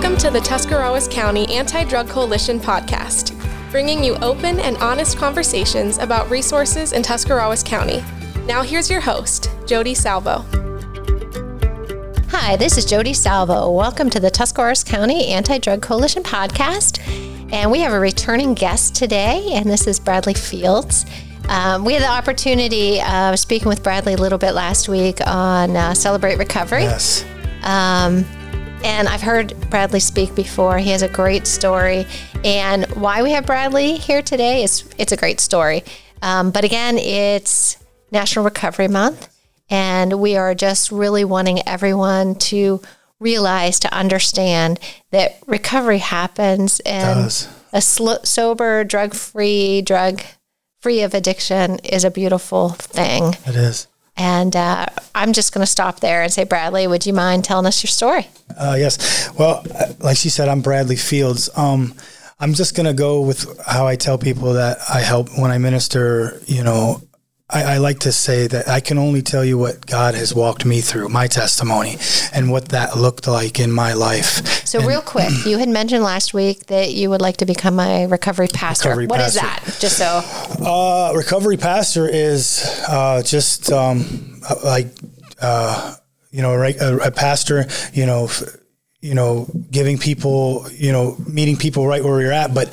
Welcome to the Tuscarawas County Anti Drug Coalition podcast, bringing you open and honest conversations about resources in Tuscarawas County. Now, here's your host, Jody Salvo. Hi, this is Jody Salvo. Welcome to the Tuscarawas County Anti Drug Coalition podcast. And we have a returning guest today, and this is Bradley Fields. Um, we had the opportunity of speaking with Bradley a little bit last week on uh, Celebrate Recovery. Yes. Um, and I've heard Bradley speak before. He has a great story. And why we have Bradley here today is it's a great story. Um, but again, it's National Recovery Month. And we are just really wanting everyone to realize, to understand that recovery happens and Does. a sl- sober, drug free, drug free of addiction is a beautiful thing. It is. And uh, I'm just going to stop there and say, Bradley, would you mind telling us your story? Uh, yes. Well, uh, like she said, I'm Bradley Fields. Um, I'm just going to go with how I tell people that I help when I minister. You know, I, I like to say that I can only tell you what God has walked me through, my testimony, and what that looked like in my life. So, real quick, you had mentioned last week that you would like to become a recovery pastor. Recovery What is pastor. that? Just so. Uh, recovery pastor is uh, just um, uh, like uh, you know right, a, a pastor. You know, f- you know, giving people, you know, meeting people right where you're at, but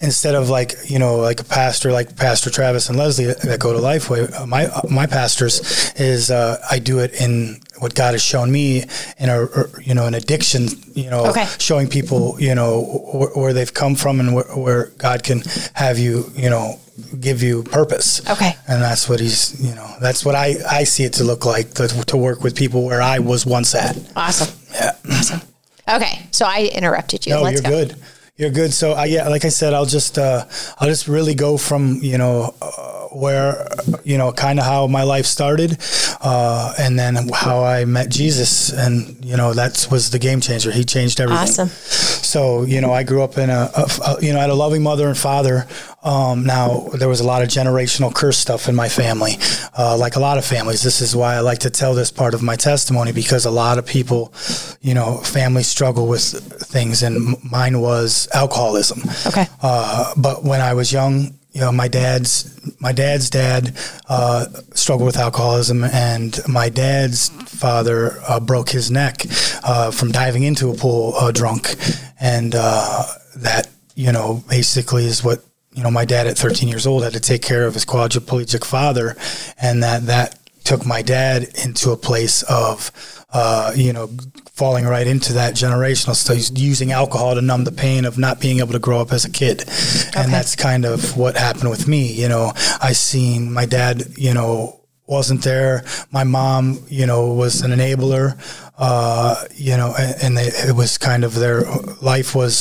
instead of like you know like a pastor like Pastor Travis and Leslie that, go to Lifeway, uh, my uh, my pastors is uh, I do it in what God has shown me in a you know an addiction. You know, Okay. showing people you know wh- where they've come from and where, where God can have you you know give you purpose. Okay. And that's what he's, you know, that's what I, I see it to look like to, to work with people where I was once at. Awesome. Yeah. Awesome. Okay. So, I interrupted you. No, Let's you're go. good. You're good. So I, yeah, like I said, I'll just, uh, I'll just really go from, you know, uh, where, you know, kind of how my life started, uh, and then how I met Jesus. And, you know, that was the game changer. He changed everything. Awesome. So, you know, I grew up in a, a, a you know, I had a loving mother and father. Um, now there was a lot of generational curse stuff in my family, uh, like a lot of families. This is why I like to tell this part of my testimony because a lot of people, you know, families struggle with things, and mine was alcoholism. Okay. Uh, but when I was young, you know, my dad's my dad's dad uh, struggled with alcoholism, and my dad's father uh, broke his neck uh, from diving into a pool uh, drunk, and uh, that you know basically is what you know my dad at 13 years old had to take care of his quadriplegic father, and that that took my dad into a place of uh, you know falling right into that generational stuff using alcohol to numb the pain of not being able to grow up as a kid. And that's kind of what happened with me you know. I seen my dad you know wasn't there my mom you know was an enabler uh, you know and, and they, it was kind of their life was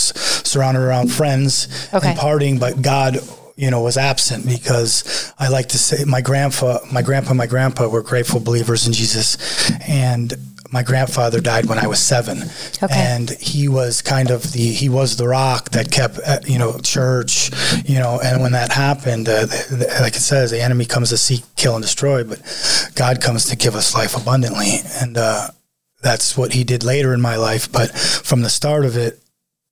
surrounded around friends Okay. and partying but god you know was absent because I like to say my grandpa my grandpa and my grandpa were grateful believers in Jesus and my grandfather died when I was 7 Okay. and he was kind of the he was the rock that kept uh, you know church you know and when that happened uh, th- th- like it says the enemy comes to seek kill and destroy but God comes to give us life abundantly and uh, that's what he did later in my life but from the start of it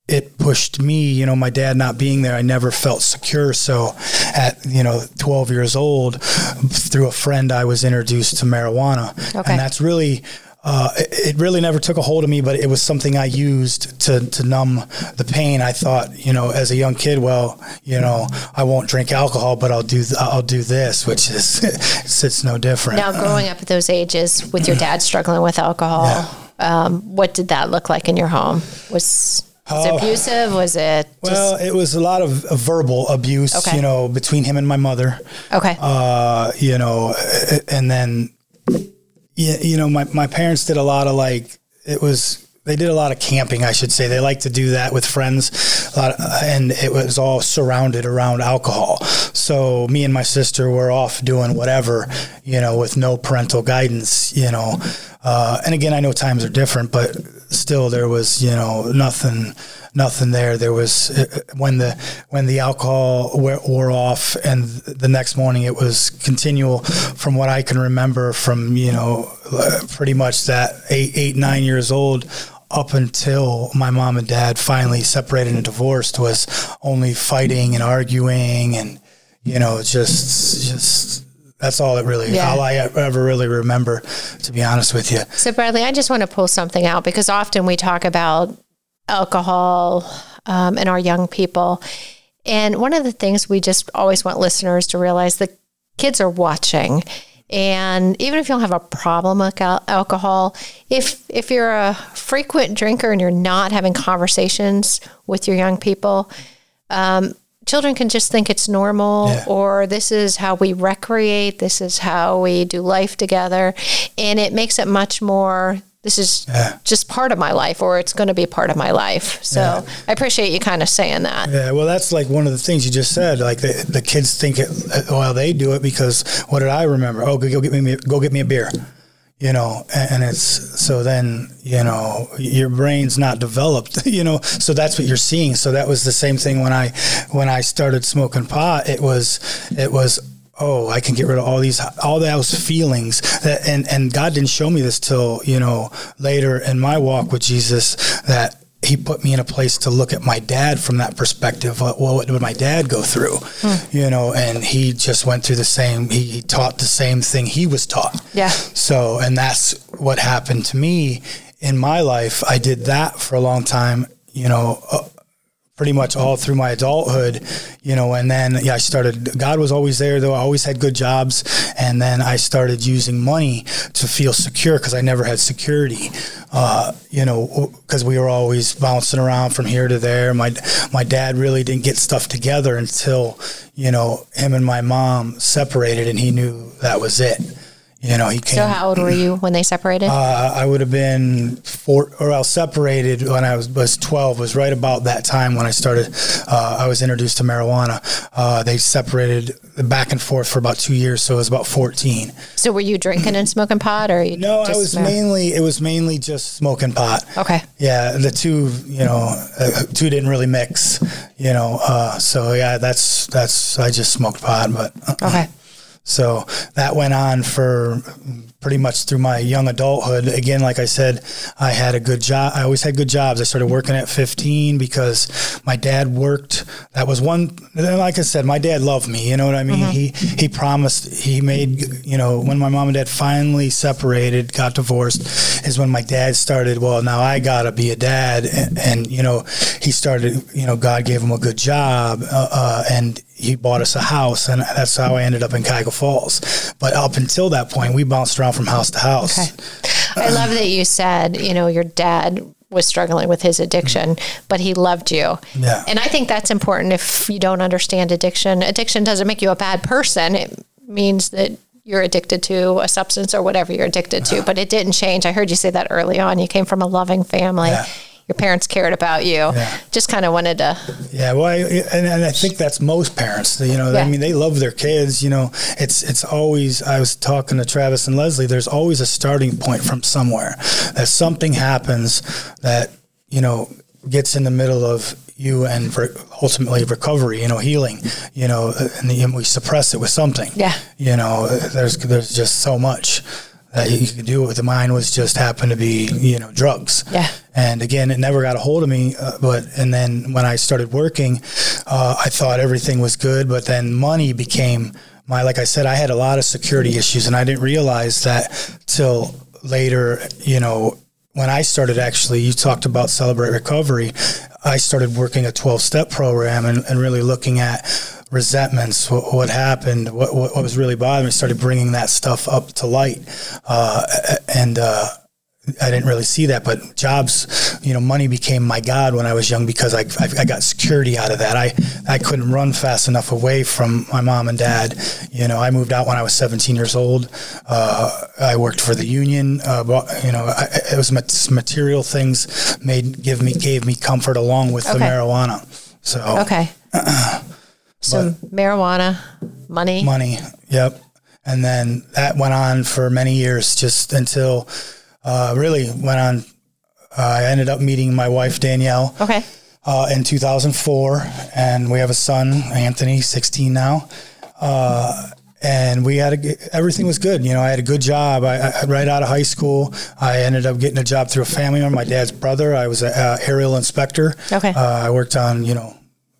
it pushed me, you know, my dad not being there, I never felt secure. So at, you know, 12 years old, through a friend, I was introduced to marijuana. Okay. And that's really, uh, it, it really never took a hold of me, but it was something I used to, to numb the pain. I thought, you know, as a young kid, well, you know, I won't drink alcohol, but I'll do, th- I'll do this, which is, it's, it's no different. Now, growing up at those ages with your dad struggling with alcohol, um, what did that look like in your home? Was, was it Oh. abusive? Was it well, it was a lot of, of verbal abuse, Okay. you know, between him and my mother. okay. uh, you know, and then, you, you know, my, my parents did a lot of like, it was, they did a lot of camping, I should say. They like to do that with friends, of, and it was all surrounded around alcohol. So me and my sister were off doing whatever, you know, with no parental guidance, you know. Uh, and again, I know times are different, but still, there was, you know, nothing, nothing there. There was uh, when the when the alcohol wore, wore off, and the next morning it was continual. From what I can remember, from you know, uh, pretty much that eight, eight, nine years old up until my mom and dad finally separated and divorced was only fighting and arguing and you know just just that's all it really Yeah. all I ever really remember to be honest with you. So, Bradley, I just want to pull something out because often we talk about alcohol um, and our young people. And one of the things we just always want listeners to realize the kids are watching. And even if you don't have a problem with alcohol, if if you're a frequent drinker and you're not having conversations with your young people, um, children can just think it's normal Yeah. or this is how we recreate, this is how we do life together. And it makes it much more, this is Yeah. just part of my life or it's going to be part of my life. So Yeah. I appreciate you kind of saying that. Yeah, well, that's like one of the things you just said. Like the, the kids think it, uh, well, they do it because what did I remember? Oh, go, go get me, go get me a beer. You know, and, it's so then you know your brain's not developed. You know, so that's what you're seeing. So that was the same thing when I when I started smoking pot. It was it was oh i can get rid of all these all those feelings that and and god didn't show me this till you know later in my walk with jesus that he put me in a place to look at my dad from that perspective what, what did my dad go through you know and he just went through the same he, he taught the same thing he was taught Yeah. so, and that's what happened to me in my life. I did that for a long time, you know, uh, pretty much all through my adulthood, you know, and then yeah, I started, God was always there though. I always had good jobs. And then I started using money to feel secure because I never had security, uh, you know, because we were always bouncing around from here to there. My, my dad really didn't get stuff together until, you know, him and my mom separated and he knew that was it. You know, he came. So how old were you when they separated? Uh, I would have been four, or I was separated when I was was twelve. Was right about that time when I started. Uh, I was introduced to marijuana. Uh, they separated back and forth for about two years, so it was about fourteen. so were you drinking and smoking pot or you No, I was mar- mainly it was mainly just smoking pot. Okay. Yeah, the two, you know, uh, two didn't really mix, you know. Uh, so yeah, that's that's I just smoked pot, but uh, Okay. So that went on for pretty much through my young adulthood. Again, like I said, I had a good job. I always had good jobs. I started working at 15 because my dad worked. That was one. Like I said, my dad loved me. You know what I mean? He he promised. He made. You know, when my mom and dad finally separated, got divorced, is when my dad started. Well, now I gotta be a dad, and, and you know, he started. You know, God gave him a good job, uh, uh, and he bought us a house, and that's how I ended up in Cuyahoga Falls. But up until that point, we bounced around from house to house. Okay. I love that you said, you know, your dad was struggling with his addiction, but he loved you. Yeah. And I think that's important if you don't understand addiction. Addiction doesn't make you a bad person. It means that you're addicted to a substance or whatever you're addicted to, uh-huh. but it didn't change. I heard you say that early on. You came from a loving family. Yeah. Your parents cared about you. Yeah. Just kind of wanted to Yeah, well, I, and, and I think that's most parents. You know, Yeah. I mean, they love their kids. You know, it's it's always. I was talking to Travis and Leslie. There's always a starting point from somewhere. That something happens that you know gets in the middle of you and re- ultimately recovery. You know, healing. You know, and, then we suppress it with something. Yeah. You know, there's there's just so much that you could do it with. the Mine was just happened to be you know drugs. Yeah. And again, it never got a hold of me. Uh, but and then when I started working, uh, I thought everything was good. But then money became my like I said, I had a lot of security issues, and I didn't realize that till later. You know, when I started actually, you talked about celebrate recovery. I started working a twelve step program and, and really looking at resentments, what, what happened, what, what, was really bothering me. Started bringing that stuff up to light, uh, and. Uh, I didn't really see that, but jobs, you know, money became my god when I was young because I, I, I got security out of that. I, I couldn't run fast enough away from my mom and dad. You know, I moved out when I was 17 years old. Uh, I worked for the union. Uh, but, you know, I, it was material things made give me gave me comfort along with the marijuana. So Okay. so marijuana, money. money, yep. And then that went on for many years, just until uh, really went on. Uh, I ended up meeting my wife Danielle Okay. uh, in 2004, and we have a son, Anthony, 16 now. Uh, and we had a, everything was good. You know, I had a good job. I, I, right out of high school, I ended up getting a job through a family member, my dad's brother. I was an aerial inspector. Okay. Uh, I worked on you know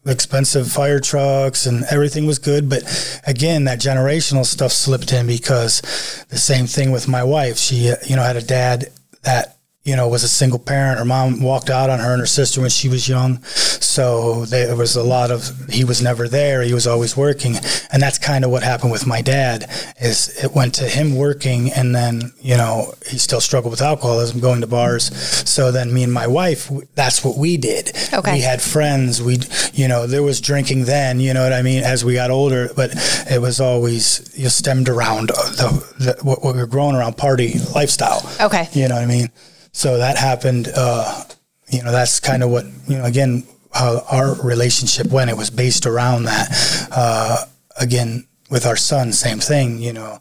expensive fire trucks and everything was good. But again, that generational stuff slipped in because the same thing with my wife. She, uh, you know, had a dad that you know, was a single parent. Her mom walked out on her and her sister when she was young. So there was a lot of, he was never there. He was always working. And that's kind of what happened with my dad is it went to him working and then, you know, he still struggled with alcoholism, going to bars. So then me and my wife, that's what we did. Okay. We had friends. We, you know, there was drinking then, you know what I mean, as we got older, but it was always you know, stemmed around the, the, what we were growing around party lifestyle. Okay. You know what I mean? So that happened. Uh, you know, that's kind of what you know. Again, how our relationship went. It was based around that. Uh, again, with our son, same thing. You know,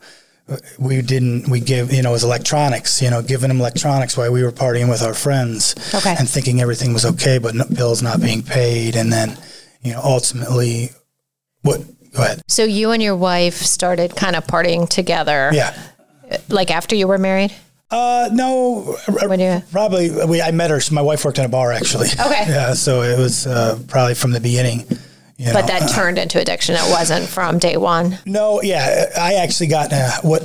we didn't. We give. You know, it was electronics. You know, giving him electronics while we were partying with our friends. Okay. And thinking everything was okay, but no, bills not being paid, and then, you know, ultimately, what? Go ahead. So you and your wife started kind of partying together. Yeah. Like after you were married. Uh, no, When you- probably we, I met her. My wife worked in a bar actually. Okay. Yeah, so it was uh, probably from the beginning. You know. But that turned into addiction. It wasn't from day one. no, yeah, I actually got uh, what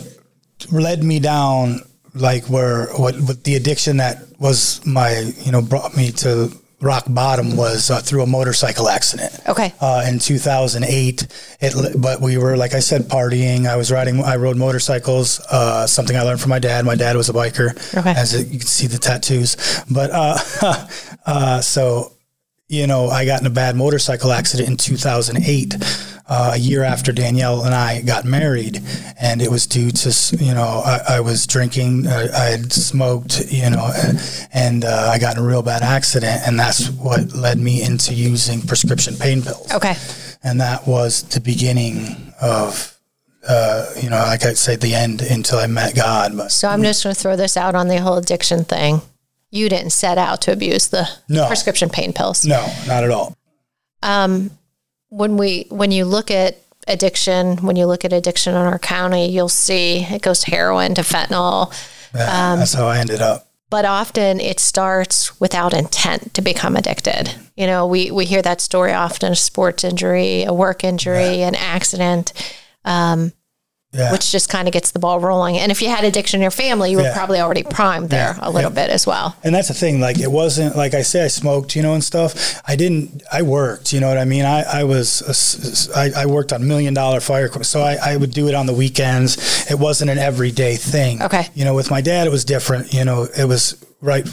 led me down, like where what, what the addiction that was my you know brought me to rock bottom was uh, through a motorcycle accident. Okay. Uh, in 2008, it, but we were, like I said, partying. I was riding, I rode motorcycles, uh, something I learned from my dad. My dad was a biker, Okay. as it, you can see the tattoos. But, uh, uh, so, you know, I got in a bad motorcycle accident in 2008, uh, a year after Danielle and I got married. And it was due to, you know, I, I was drinking, uh, I had smoked, you know, and, and uh, I got in a real bad accident. And that's what led me into using prescription pain pills Okay. and that was the beginning of uh, you know like i say the end until i met god but So I'm just going to throw this out on the whole addiction thing. You didn't set out to abuse the No. prescription pain pills. no not at all Um, when we when you look at addiction, when you look at addiction in our county, you'll see it goes to heroin, to fentanyl, Yeah, that's how i ended up but often it starts without intent to become addicted. You know, we we hear that story often: a sports injury, a work injury, an accident. Um, yeah which just kind of gets the ball rolling. And if you had addiction in your family, you were Yeah. probably already primed there a little bit as well. and that's the thing like it wasn't like i say i smoked you know and stuff i didn't i worked you know what i mean i, I was a I, I worked on million dollar fire so I, I would do it on the weekends it wasn't an everyday thing Okay. you know with my dad it was different you know it was right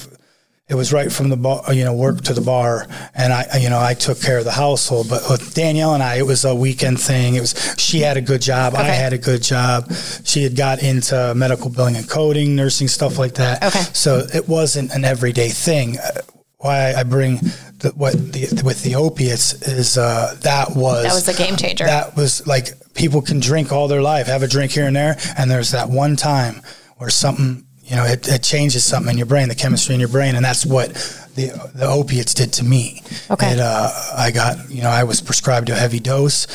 it was right from the bar, you know, work to the bar, and I, you know, I took care of the household. But with Danielle and I, it was a weekend thing. It was she had a good job, I had a good job. She had got into medical billing and coding, nursing stuff like that. Okay. so it wasn't an everyday thing. Uh, Why I bring the, what the, with the opiates is uh, that was That was a game changer. that was like people can drink all their life, have a drink here and there, and there's that one time where something, you know, it, it changes something in your brain, the chemistry in your brain, and that's what the the opiates did to me. Okay. It, uh, I got, you know, I was prescribed a heavy dose.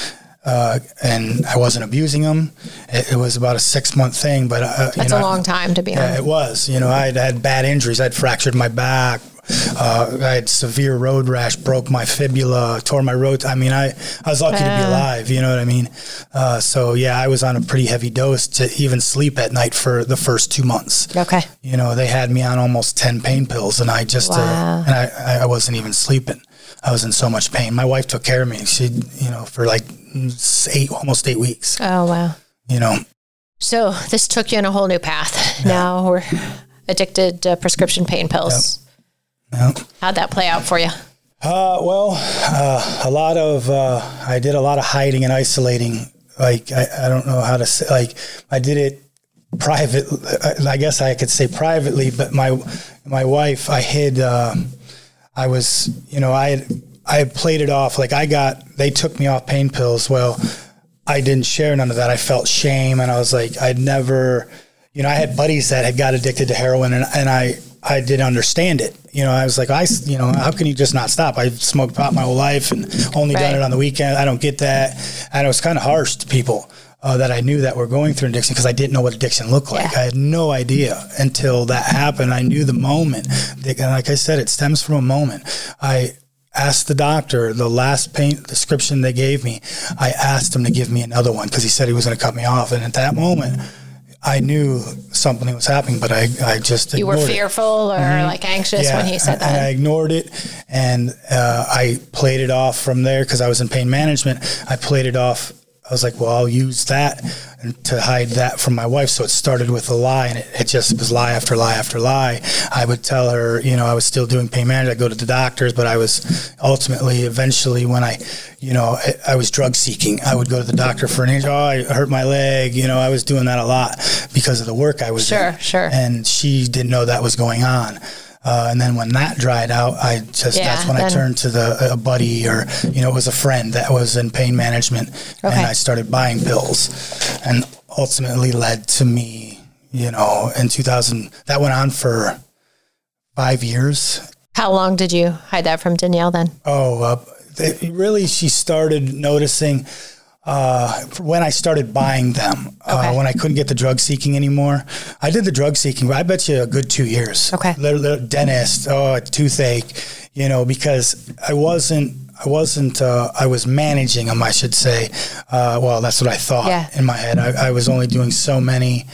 Uh, and I wasn't abusing them. It, it was about a six month thing, but uh, That's know, a long time to be yeah, it was. You know, I had had bad injuries. I'd fractured my back. Uh, I had severe road rash, broke my fibula, tore my road. I mean, I, I was lucky to be alive. You know what I mean? Uh, so yeah, I was on a pretty heavy dose to even sleep at night for the first two months. Okay. You know, they had me on almost ten pain pills, and I just Wow. uh, and I, I wasn't even sleeping. I was in so much pain. My wife took care of me. She, you know, for like eight, almost eight weeks. Oh, wow. You know, So this took you in a whole new path. Now we're addicted to prescription pain pills. Yeah. How'd that play out for you? Uh, well, uh, a lot of uh, I did a lot of hiding and isolating. Like I, I don't know how to say. Like I did it private. I guess I could say privately, but my my wife, I hid. Uh, I was, you know, I had, I had played it off like I got. They took me off pain pills. Well, I didn't share none of that. I felt shame, and I was like, I'd never, you know, I had buddies that had got addicted to heroin, and, and I I didn't understand it. You know, I was like, I, you know, how can you just not stop? I smoked pot my whole life and only Right. done it on the weekend. I don't get that, and it was kind of harsh to people. uh, that I knew that were going through addiction because I didn't know what addiction looked like. Yeah. I had no idea until that happened. I knew the moment. And like I said, it stems from a moment. I asked the doctor the last pain prescription they gave me. I asked him to give me another one because he said he was going to cut me off. And at that moment, I knew something was happening, but I, I just You were ignored it. fearful or like anxious when he said and- And I ignored it, and uh, I played it off from there because I was in pain management. I played it off. I was like, well, I'll use that to hide that from my wife. So it started with a lie, and it, it just was lie after lie after lie. I would tell her, you know, I was still doing pain management. I go to the doctors, but I was ultimately, eventually, when I, you know, I, I was drug seeking. I would go to the doctor for an injury. Oh, I hurt my leg. You know, I was doing that a lot because of the work I was doing. Sure, sure. And she didn't know that was going on. Uh, and then when that dried out, I just Yeah, that's when I turned to the a buddy or you know it was a friend that was in pain management, Okay. and I started buying pills, and ultimately led to me, you know, in 2000. That went on for five years. How long did you hide that from Danielle then? Oh, uh, they, really, she started noticing uh, when I started buying them. Uh, when I couldn't get the drug seeking anymore, I did the drug seeking. but I bet you a good two years. Okay. Little, little dentist, oh, toothache, you know, because I wasn't. I wasn't. Uh, I was managing them, I should say. Uh, well, that's what I thought Yeah. in my head. I, I was only doing so many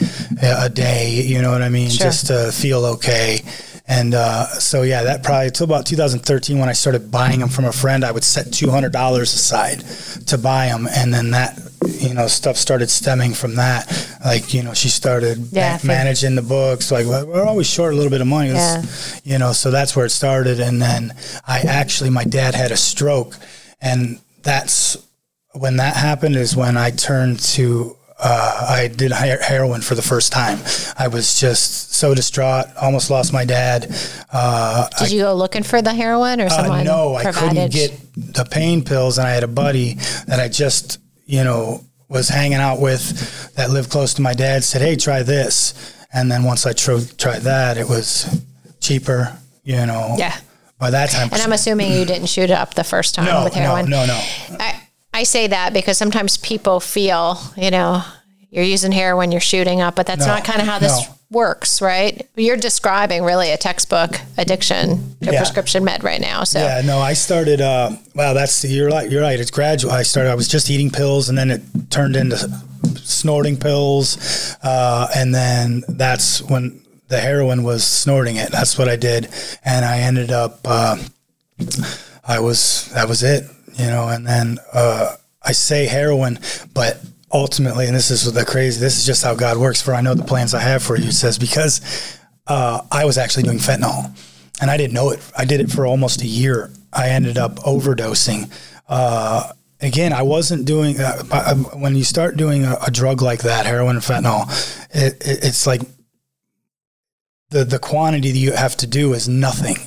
uh, a day. You know what I mean? Sure. Just to feel okay. And uh, so, yeah, that probably till about 2013 when I started buying them from a friend, I would set $200 aside to buy them. And then that, you know, stuff started stemming from that. Like, you know, she started Yeah, ma- managing the books. Like, well, we're always short a little bit of money. Let's- You know, so that's where it started. And then I actually, my dad had a stroke. And that's when that happened is when I turned to uh, I did heroin for the first time. I was just so distraught, almost lost my dad. Uh, Did you go looking for the heroin or uh, someone no, I couldn't get the pain pills, and I had a buddy that I just, you know, was hanging out with that lived close to my dad. Said, "Hey, try this," and then once I tro- tried that, it was cheaper. You know, Yeah. By that time, And I'm assuming you didn't shoot it up the first time no, with no, heroin. no, no. I, I say that because sometimes people feel, you know, you're using heroin, you're shooting up, but that's No, not kind of how this no. works, right? You're describing really a textbook addiction to Yeah. prescription med right now. So Yeah, no, I started. Uh, wow, that's you're right. You're right. It's gradual. I started. I was just eating pills, and then it turned into snorting pills, uh, and then that's when the heroin was snorting it. That's what I did, and I ended up. Uh, I was that was it, you know, and then uh, I say heroin, but ultimately, and this is the crazy. This is just how God works. For I know the plans I have for you. Says because uh, I was actually doing fentanyl, and I didn't know it. I did it for almost a year. I ended up overdosing. Uh, again, I wasn't doing. Uh, uh, when you start doing a, a drug like that, heroin and fentanyl, it, it, it's like the the quantity that you have to do is nothing.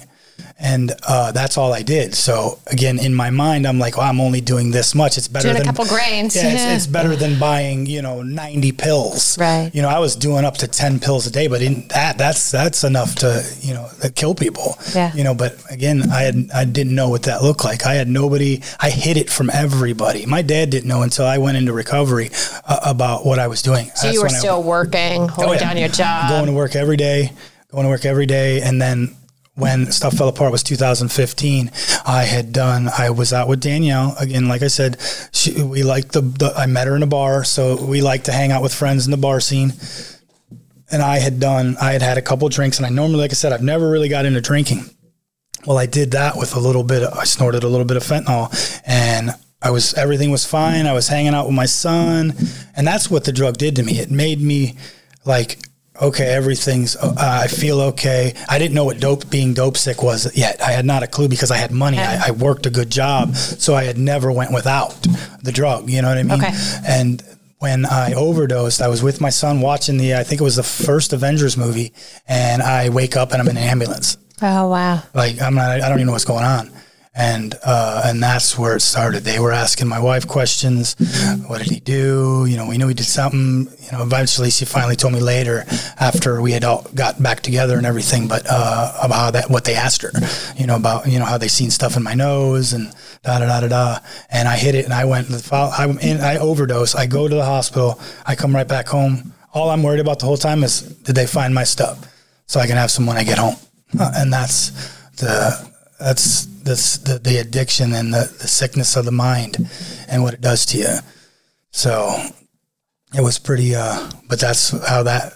And uh, that's all I did. So again, in my mind, I'm like, well, I'm only doing this much. It's better doing a than couple grains. yeah, it's, it's better than buying, you know, 90 pills. Right. You know, I was doing up to 10 pills a day, but in that, that's, that's enough to, you know, kill people. Yeah. You know, but again, I had, I didn't know what that looked like. I had nobody, I hid it from everybody. My dad didn't know until I went into recovery uh, about what I was doing. so you were still working, holding Oh, yeah. down your job. going to work every day, going to work every day. And then when stuff fell apart was 2015, I had done, I was out with Danielle again. Like I said, she, we liked the, the, I met her in a bar. So we like to hang out with friends in the bar scene. And I had done, I had had a couple drinks and I normally, like I said, I've never really got into drinking. Well, I did that with a little bit. I snorted a little bit of fentanyl, and I was everything was fine. I was hanging out with my son, and that's what the drug did to me. It made me like, okay, everything's. Uh, I feel okay. I didn't know what dope being dope sick was yet. I had not a clue because I had money. I, I worked a good job, so I had never went without the drug. You know what I mean? Okay. And when I overdosed, I was with my son watching the. I think it was the first Avengers movie, and I wake up and I'm in an ambulance oh wow. like I'm not, I don't even know what's going on. And uh, and that's where it started. They were asking my wife questions. What did he do? You know, we knew he did something. You know, eventually she finally told me later after we had all got back together and everything, but uh, about that what they asked her. You know about you know how they seen stuff in my nose and da da da da da. And I hit it and I went. I I overdose. I go to the hospital. I come right back home. All I'm worried about the whole time is did they find my stuff so I can have some when I get home. And that's the that's that's the, the addiction and the, the sickness of the mind and what it does to you. So it was pretty, uh, but that's how that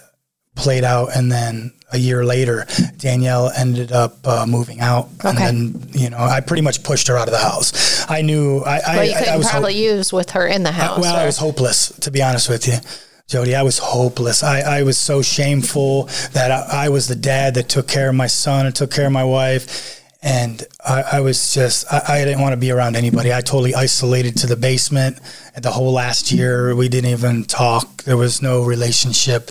played out. And then a year later, Danielle ended up uh, moving out, okay. and then you know I pretty much pushed her out of the house. I knew I, well, you couldn't I was probably ho- use with her in the house. I, well, or? I was hopeless to be honest with you. Jody, I was hopeless. I, I was so shameful that I, I was the dad that took care of my son and took care of my wife and I, I was just I, I, didn't want to be around anybody. I totally isolated to the basement. The whole last year, we didn't even talk. There was no relationship,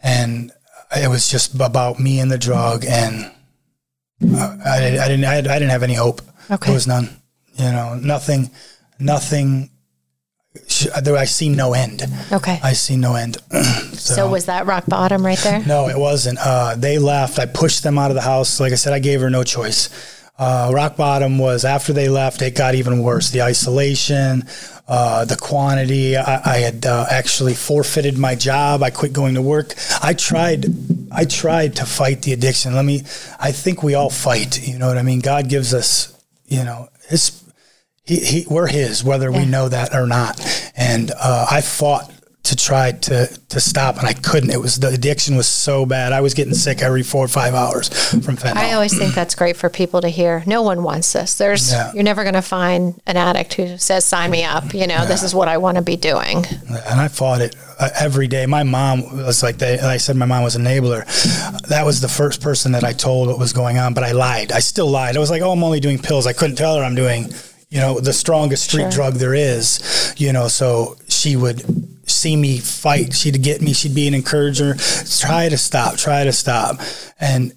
and it was just about me and the drug. And I, I, I didn't I, didn't have any hope. Okay. There was none. You know, nothing, nothing I see no end. Okay. I see no end. so, so, was that rock bottom right there? No, it wasn't. Uh, they left. I pushed them out of the house. Like I said, I gave her no choice. Uh, rock bottom was after they left, it got even worse. The isolation, uh, the quantity. I, I had uh, actually forfeited my job. I quit going to work. I tried. I tried to fight the addiction. Let me. I think we all fight. You know what I mean? God gives us. You know, His he, he, we're his, whether yeah. we know that or not. And uh, I fought to try to to stop, and I couldn't. It was the addiction was so bad. I was getting sick every four or five hours from fentanyl. I always think that's great for people to hear. No one wants this. There's yeah. you're never going to find an addict who says, "Sign me up." You know, yeah. this is what I want to be doing. And I fought it uh, every day. My mom was like, they, I said, my mom was an enabler. That was the first person that I told what was going on, but I lied. I still lied. I was like, "Oh, I'm only doing pills." I couldn't tell her I'm doing you know, the strongest street sure. drug there is, you know, so she would see me fight. She'd get me. She'd be an encourager. Try to stop, try to stop. And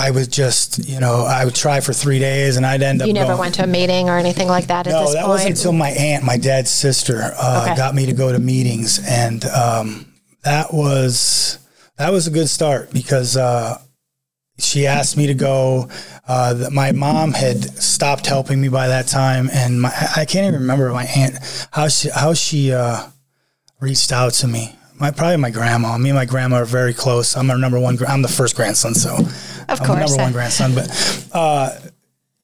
I was just, you know, I would try for three days and I'd end up. You never going, went to a meeting or anything like that no, that point? wasn't until my aunt, my dad's sister, uh, okay. got me to go to meetings. And um, that was, that was a good start because uh, she asked me to go. Uh, my mom had stopped helping me by that time, and my, I can't even remember my aunt how she how she uh, reached out to me. My probably my grandma. Me and my grandma are very close. I'm her number one. I'm the first grandson, so of I'm course, number one grandson. But uh,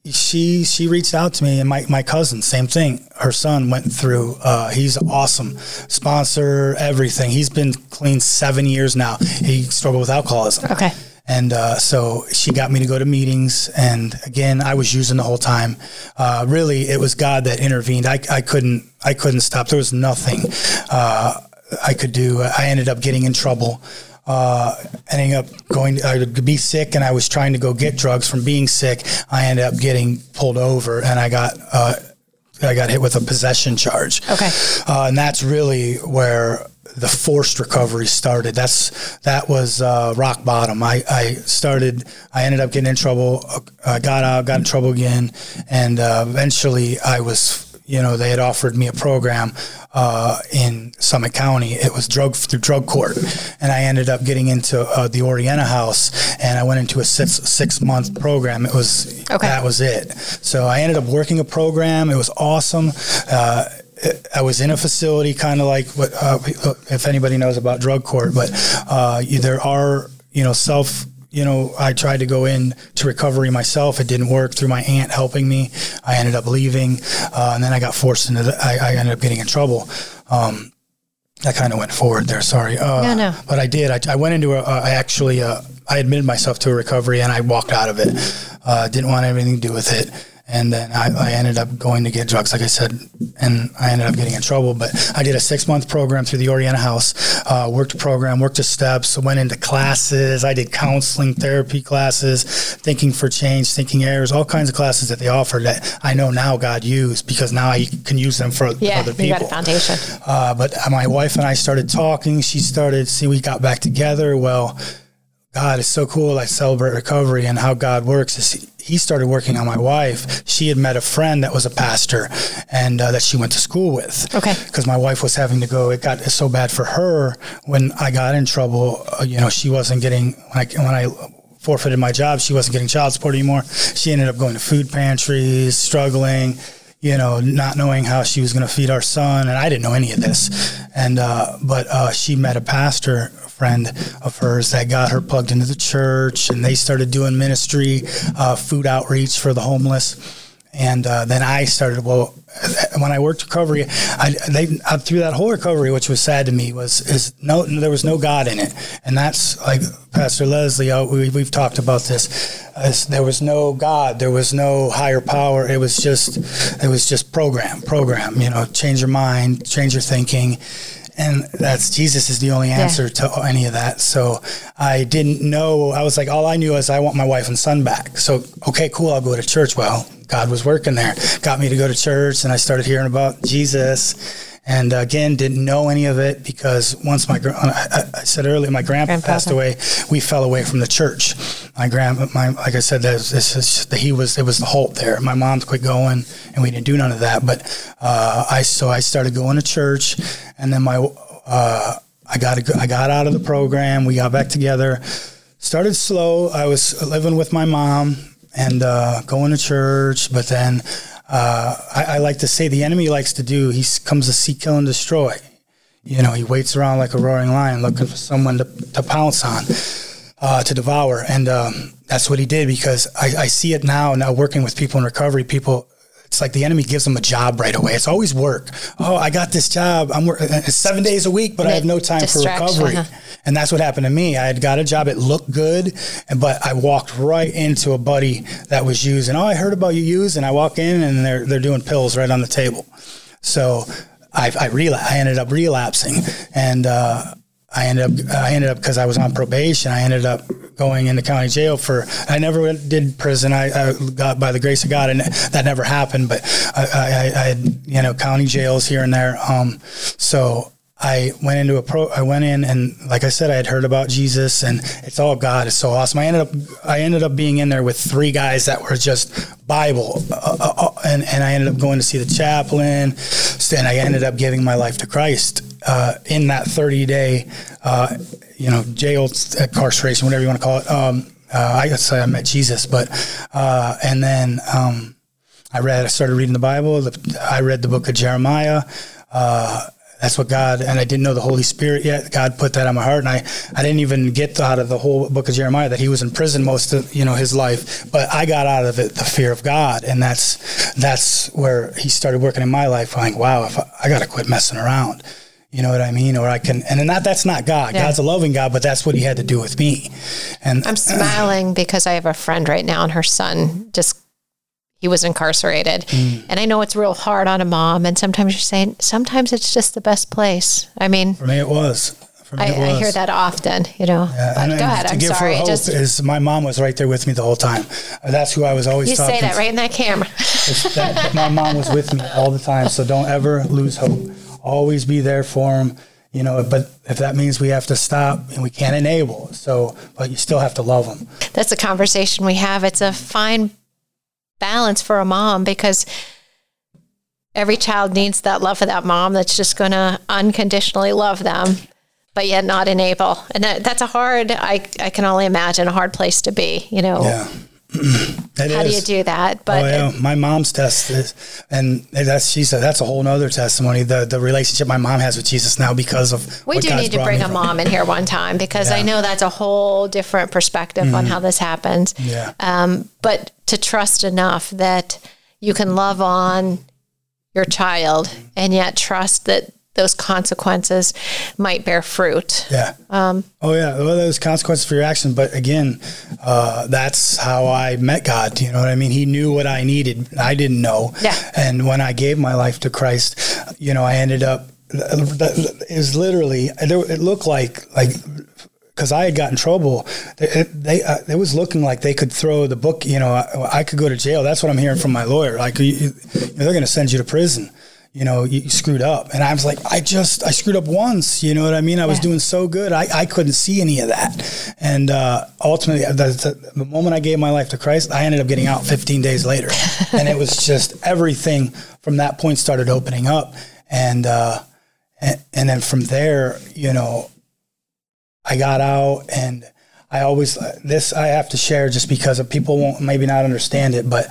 she she reached out to me, and my my cousin, same thing. Her son went through. Uh, he's awesome, sponsor everything. He's been clean seven years now. He struggled with alcoholism. Okay and uh, so she got me to go to meetings. And again, I was using the whole time. Uh, really, it was God that intervened. I, I couldn't I couldn't stop. There was nothing uh, I could do. I ended up getting in trouble. Uh, ending up going uh, to be sick, and I was trying to go get drugs from being sick. I ended up getting pulled over, and I got uh, I got hit with a possession charge. Okay, and that's really where the forced recovery started. That's that was uh, rock bottom. I, I started. I ended up getting in trouble. I uh, got out, got in trouble again, and uh, eventually I was. You know, they had offered me a program uh, in Summit County. It was drug through drug court, and I ended up getting into uh, the Oriana House, and I went into a six six month program. It was okay. that was it. So I ended up working a program. It was awesome uh, I was in a facility, kind of like what, uh, if anybody knows about drug court, but uh, there are, you know, self, you know, I tried to go in to recovery myself. It didn't work through my aunt helping me. I ended up leaving, uh, and then I got forced into. The, I, I ended up getting in trouble. Um, I kind of went forward there. Sorry. Uh, no, no. But I did. I, I went into a. I actually. Uh, I admitted myself to a recovery, and I walked out of it. Uh, didn't want anything to do with it and then I, I, ended up going to get drugs, like I said, and I ended up getting in trouble. But I did a six month program through the Oriana House, uh, worked a program, worked the steps, went into classes. I did counseling, therapy classes, thinking for change, thinking errors, all kinds of classes that they offered that I know now God used because now I can use them for yeah, other people. You got a foundation. Uh, but my wife and I started talking. She started, see, we got back together. Well, God is so cool. I celebrate recovery and how God works is he started working on my wife. She had met a friend that was a pastor, and uh, that she went to school with. Okay. Because my wife was having to go. It got so bad for her when I got in trouble. Uh, you know, she wasn't getting when I when I forfeited my job. She wasn't getting child support anymore. She ended up going to food pantries, struggling you know, not knowing how she was going to feed our son, and I didn't know any of this. And uh, but uh, she met a pastor friend of hers that got her plugged into the church, and they started doing ministry, uh, food outreach for the homeless. And uh, then I started. Well, when I worked recovery, I they through that whole recovery, which was sad to me, was is no there was no God in it, and that's like Pastor Leslie. Uh, we, we've talked about this. there was no God. There was no higher power. It was just it was just program, program. You know, change your mind, change your thinking and that's Jesus is the only answer yeah. to any of that. So I didn't know. I was like, all I knew is I want my wife and son back. So okay, cool. I'll go to church. Well, God was working there, got me to go to church, and I started hearing about Jesus. And again, didn't know any of it because once my I, I said earlier, my grandpa, grandpa, passed away. We fell away from the church. My grand, my like I said, this, this he was it was the halt there. My mom quit going, and we didn't do none of that. But uh, I so I started going to church, and then my uh, I got I got out of the program. We got back together. Started slow. I was living with my mom and uh, going to church, but then uh, I, I, like to say the enemy likes to do. He comes to seek, kill, and destroy. You know, he waits around like a roaring lion, looking for someone to, to pounce on, uh, to devour, and um, that's what he did. Because I, I see it now. Now working with people in recovery, people it's like the enemy gives them a job right away. It's always work. Oh, I got this job. I'm working seven days a week, but I have no time for recovery. Uh-huh. And that's what happened to me. I had got a job. It looked good, but I walked right into a buddy that was using. Oh, I heard about you using. I walk in and they're they're doing pills right on the table. So I I, I ended up relapsing, and uh, I ended up I ended up because I was on probation. I ended up going into county jail for. I never did prison. I, I got by the grace of God, and that never happened. But I, I, I had you know county jails here and there. Um, so I went into a pro. I went in and, like I said, I had heard about Jesus, and it's all God. It's so awesome. I ended up, I ended up being in there with three guys that were just Bible, uh, uh, uh and and I ended up going to see the chaplain, and I ended up giving my life to Christ uh, in that 30 day, uh, you know, jail incarceration, whatever you want to call it. Um, uh, I guess I met Jesus, but and then um, I read. I started reading the Bible. I read the book of Jeremiah that's what God and I didn't know the Holy Spirit yet. God put that on my heart, and I, I didn't even get out of the whole book of Jeremiah that he was in prison most of you know his life. But I got out of it the fear of God, and that's that's where he started working in my life. Like, wow, if I, I got to quit messing around. You know what I mean? Or I can, and not that's not God. Yeah. God's a loving God, but that's what He had to do with me. And I'm smiling because I have a friend right now, and her son just he was incarcerated. Mm. And I know it's real hard on a mom. And sometimes you're saying, sometimes it's just the best place. I mean, for me, it was. I, I, hear that often, you know. Yeah, but and, go ahead. I'm sorry. Her hope just is my mom was right there with me the whole time. That's who I was always. You talking say that right in that camera. that, my mom was with me all the time, so don't ever lose hope. Always be there for them. You know, but if that means we have to stop and we can't enable, so but you still have to love them. That's a conversation we have. It's a fine balance for a mom because every child needs that love of that mom that's just going to unconditionally love them but yet not enable and that, that's a hard I, I can only imagine a hard place to be you know yeah how is. do you do that? But oh, yeah. my mom's test is, and that's she said that's a whole other testimony. The the relationship my mom has with Jesus now because of we do God's need to bring a mom in here one time because yeah. I know that's a whole different perspective mm-hmm. on how this happens. Yeah. Um, but to trust enough that you can love on your child and yet trust that those consequences might bear fruit. Yeah. Um, oh yeah. Well, those consequences for your action. But again, uh, that's how I met God. You know what I mean? He knew what I needed. I didn't know. Yeah. And when I gave my life to Christ, you know, I ended up. It was literally. It looked like like because I had gotten in trouble. They, they uh, it was looking like they could throw the book. You know, I, I, could go to jail. That's what I'm hearing from my lawyer. Like you, they're going to send you to prison you know, you screwed up. And I was like, I just, I screwed up once. You know what I mean? I was Yeah. doing so good. I, I couldn't see any of that. And uh, ultimately, the, the, the moment I gave my life to Christ, I ended up getting out 15 days later. and it was just everything from that point started opening up. And, uh, and, and then from there, you know, I got out and I always, this I have to share just because of people won't maybe not understand it, but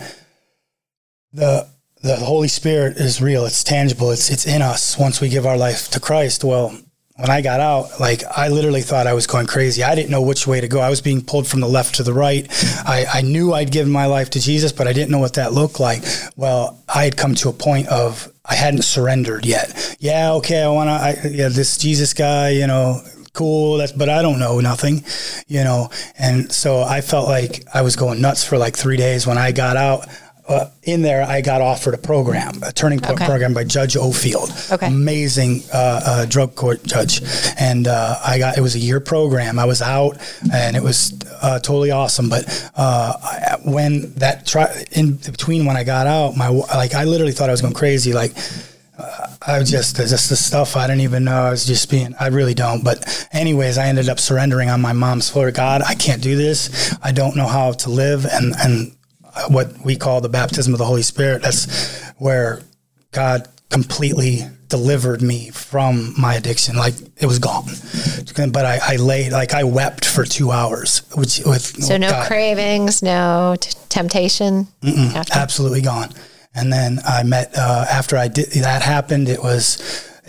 the, the Holy Spirit is real. It's tangible. It's it's in us once we give our life to Christ. Well, when I got out, like I literally thought I was going crazy. I didn't know which way to go. I was being pulled from the left to the right. I, I knew I'd given my life to Jesus, but I didn't know what that looked like. Well, I had come to a point of I hadn't surrendered yet. Yeah, okay, I want to. Yeah, this Jesus guy, you know, cool. That's but I don't know nothing, you know. And so I felt like I was going nuts for like three days. When I got out, uh, in there, I got offered a program, a turning point Okay. program by Judge Ofield. Okay. Amazing uh, uh, drug court judge. And uh, I got, it was a year program. I was out and it was uh, totally awesome. But uh, when that, tri- in between when I got out, my, like, I literally thought I was going crazy. Like, I was just just the stuff I didn't even know. I was just being. I really don't. But anyways, I ended up surrendering on my mom's floor. God, I can't do this. I don't know how to live. And and what we call the baptism of the Holy Spirit. That's where God completely delivered me from my addiction. Like it was gone. But I, I laid like I wept for two hours. Which with So no God. cravings, no t- temptation. Absolutely gone. And then I met uh, after I did that happened. It was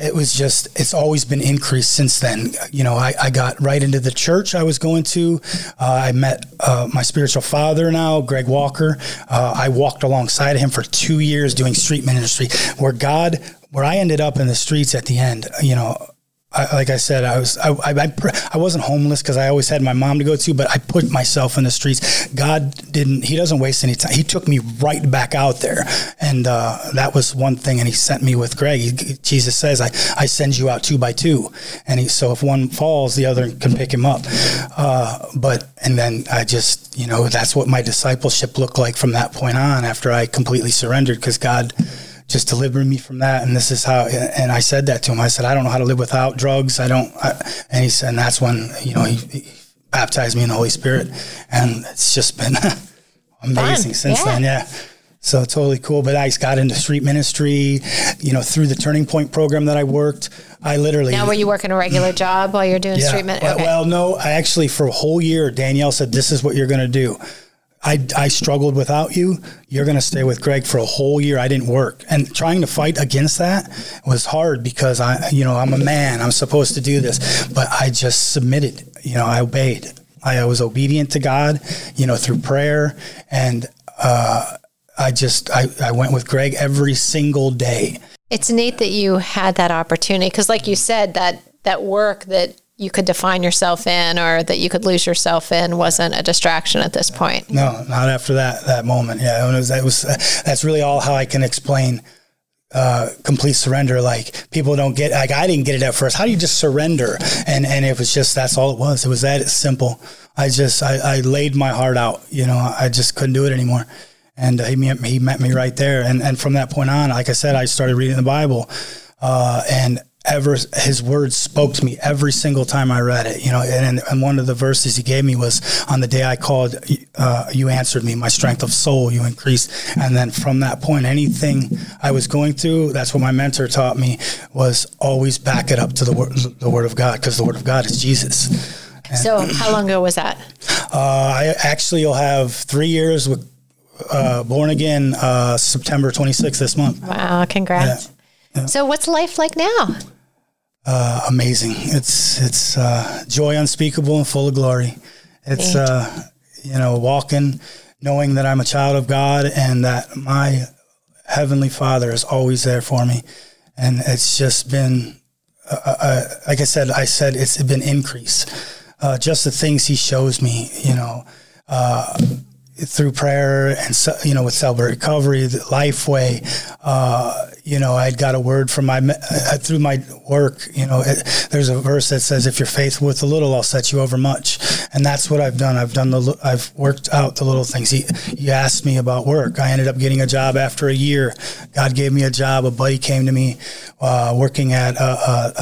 it was just it's always been increased since then. You know, I, I got right into the church I was going to. Uh, I met uh, my spiritual father now, Greg Walker. Uh, I walked alongside him for two years doing street ministry, where God, where I ended up in the streets at the end. You know. I, like I said, I was I I, I, wasn't homeless because I always had my mom to go to, but I put myself in the streets. God didn't. He doesn't waste any time. He took me right back out there, and uh, that was one thing. And He sent me with Greg. He, Jesus says, "I I send you out two by two, and he so if one falls, the other can pick him up. Uh, but and then I just you know that's what my discipleship looked like from that point on. After I completely surrendered, because God just delivered me from that. And this is how, and I said that to him. I said, I don't know how to live without drugs. I don't, I, and he said, and that's when, you know, he, he baptized me in the Holy Spirit. And it's just been amazing Fun. since Yeah. then. Yeah. So totally cool. But I got into street ministry, you know, through the Turning Point program that I worked. I literally. now, were you working a regular job while you're doing Yeah. treatment? Well, well, no, I actually, for a whole year, Danielle said, This is what you're going to do. I, I struggled without you. You're going to stay with Greg for a whole year. I didn't work. And trying to fight against that was hard because I, you know, I'm a man. I'm supposed to do this. But I just submitted. You know, I obeyed. I, I was obedient to God, you know, through prayer. And uh, I just, I, I went with Greg every single day. It's neat that you had that opportunity because, like you said, that that work that you could define yourself in or that you could lose yourself in wasn't a distraction at this point. No, not after that that moment. Yeah, it was, that was that's really all how I can explain uh, complete surrender. Like people don't get like I didn't get it at first. How do you just surrender? And and it was just that's all it was. It was that simple. I just I, I laid my heart out. You know, I just couldn't do it anymore. And he met me, he met me right there. And and from that point on, like I said, I started reading the Bible, uh, and ever his words spoke to me every single time I read it. You know, and, and one of the verses he gave me was, "On the day I called, uh, you answered me. My strength of soul you increased." And then from that point, anything I was going through, that's what my mentor taught me was always back it up to the word, the word of God, because the word of God is Jesus. So, how long ago was that? Uh, I actually will have three years with uh, born again uh, September 26th this month. Wow, congrats. So, what's life like now? Uh, amazing. It's it's uh, joy unspeakable and full of glory. It's uh, you know walking, knowing that I'm a child of God and that my heavenly Father is always there for me, and it's just been uh, uh, like I said. I said it's been increase. Uh, just the things He shows me, you know. Through prayer and you know with Celebrate Recovery, Lifeway, uh, you know, I'd got a word from my uh, through my work. You know, it, there's a verse that says, "If you're faithful with the little, I'll set you over much." And that's what I've done. I've done the I've worked out the little things. He, you asked me about work. I ended up getting a job after a year. God gave me a job. A buddy came to me uh, working at uh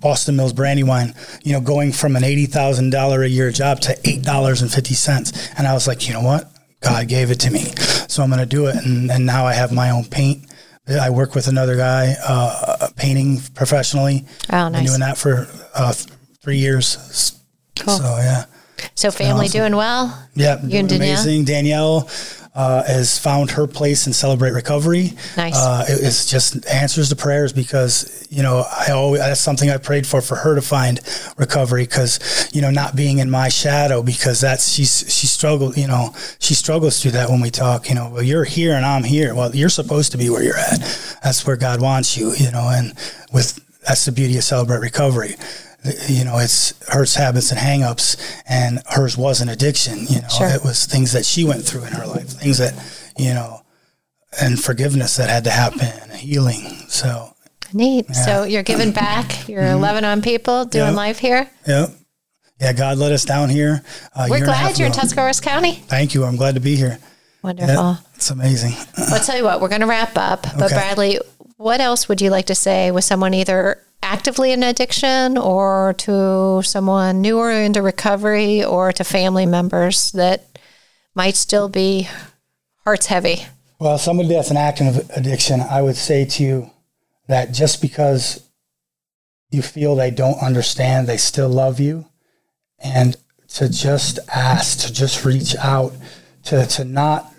Boston Mills Brandywine. You know, going from an eighty thousand dollar a year job to eight dollars and fifty cents. And I was like, you know what? God gave it to me, so I'm going to do it. And, and now I have my own paint I work with another guy uh, painting professionally. Oh, nice. Been doing that for uh, three years. Cool. So yeah. So family awesome. doing well. Yeah, you and Danielle? amazing. Danielle uh, has found her place in Celebrate Recovery. Nice. Uh, it, it's just answers to prayers because you know I always that's something I prayed for for her to find recovery because you know not being in my shadow because that's she's she struggled you know she struggles through that when we talk you know well you're here and I'm here well you're supposed to be where you're at that's where God wants you you know and with that's the beauty of Celebrate Recovery you know, it's hurts, habits, and hangups, and hers was an addiction. You know, sure. it was things that she went through in her life, things that you know, and forgiveness that had to happen, healing. So neat. Yeah. So you're giving back. You're mm-hmm. loving on people, doing yep. life here. Yep. Yeah, God led us down here. Uh, We're glad you're ago. in Tuscarawas County. Thank you. I'm glad to be here. Wonderful. Yeah, it's amazing. I'll tell you what, we're going to wrap up. But okay. Bradley, what else would you like to say with someone either actively in addiction or to someone newer into recovery or to family members that might still be hearts heavy? Well, somebody that's an active addiction, I would say to you that just because you feel they don't understand, they still love you, and to just ask, to just reach out, to, to not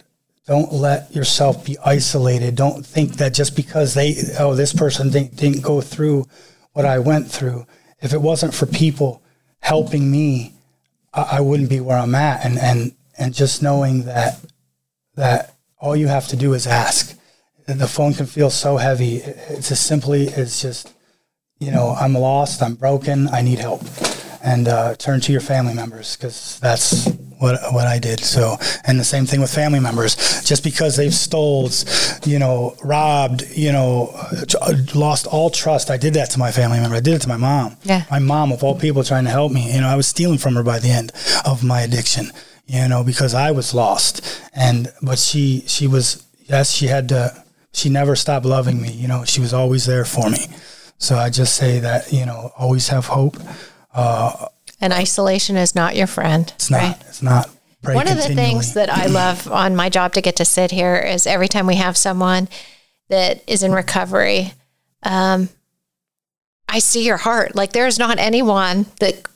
don't let yourself be isolated. Don't think that just because they, oh, this person didn't, didn't go through what I went through, if it wasn't for people helping me, I, I wouldn't be where I'm at. And, and, and just knowing that, that all you have to do is ask. The phone can feel so heavy. It's as simply as just, you know, I'm lost, I'm broken, I need help. And uh, turn to your family members because that's what what I did. So, and the same thing with family members. Just because they've stole, you know, robbed, you know, lost all trust. I did that to my family member. I did it to my mom. Yeah. My mom, of all people, trying to help me. You know, I was stealing from her by the end of my addiction. You know, because I was lost, and but she she was yes, she had to. She never stopped loving me. You know, she was always there for me. So I just say that you know, always have hope. Uh, and isolation is not your friend. It's not. Right? It's not. Pray One of the things that I love on my job to get to sit here is every time we have someone that is in recovery, um, I see your heart. Like there's not anyone that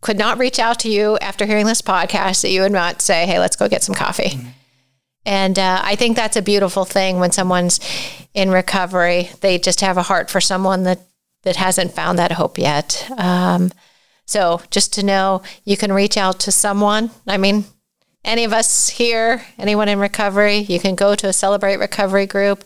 could not reach out to you after hearing this podcast that you would not say, "Hey, let's go get some coffee." Mm-hmm. And uh, I think that's a beautiful thing when someone's in recovery. They just have a heart for someone that that hasn't found that hope yet. Um, so just to know you can reach out to someone. I mean, any of us here, anyone in recovery, you can go to a Celebrate Recovery group.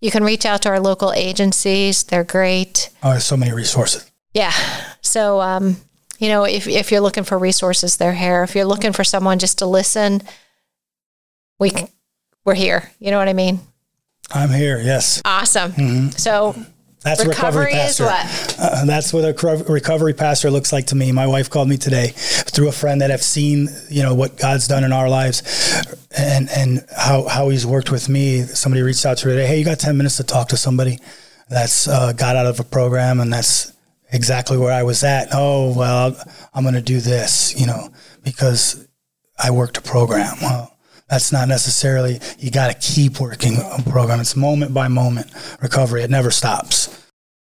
You can reach out to our local agencies. They're great. Oh, there's so many resources. Yeah. So, um, you know, if, if you're looking for resources, they're here. If you're looking for someone just to listen, we, we're here. You know what I mean? I'm here. Yes. Awesome. Mm-hmm. So that's recovery, recovery pastor. is what? Uh, that's what a recovery pastor looks like to me. My wife called me today through a friend that have seen, you know, what God's done in our lives and, and how, how he's worked with me. Somebody reached out to her today. Hey, you got 10 minutes to talk to somebody that's uh, got out of a program and that's exactly where I was at. Oh, well, I'm going to do this, you know, because I worked a program. Well, that's not necessarily you got to keep working a program. It's moment by moment recovery. It never stops.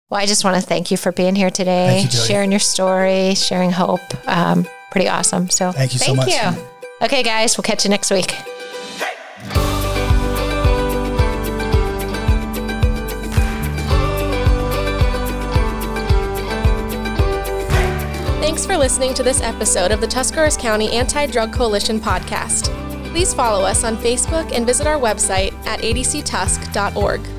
Well i just want to thank you for being here today you, sharing your story sharing hope um, pretty awesome. So thank you so much. thank you. Okay guys we'll catch you next week. Thanks for listening to this episode of the Tuscarawas County Anti Drug Coalition podcast. Please follow us on Facebook and visit our website at adctusk.org.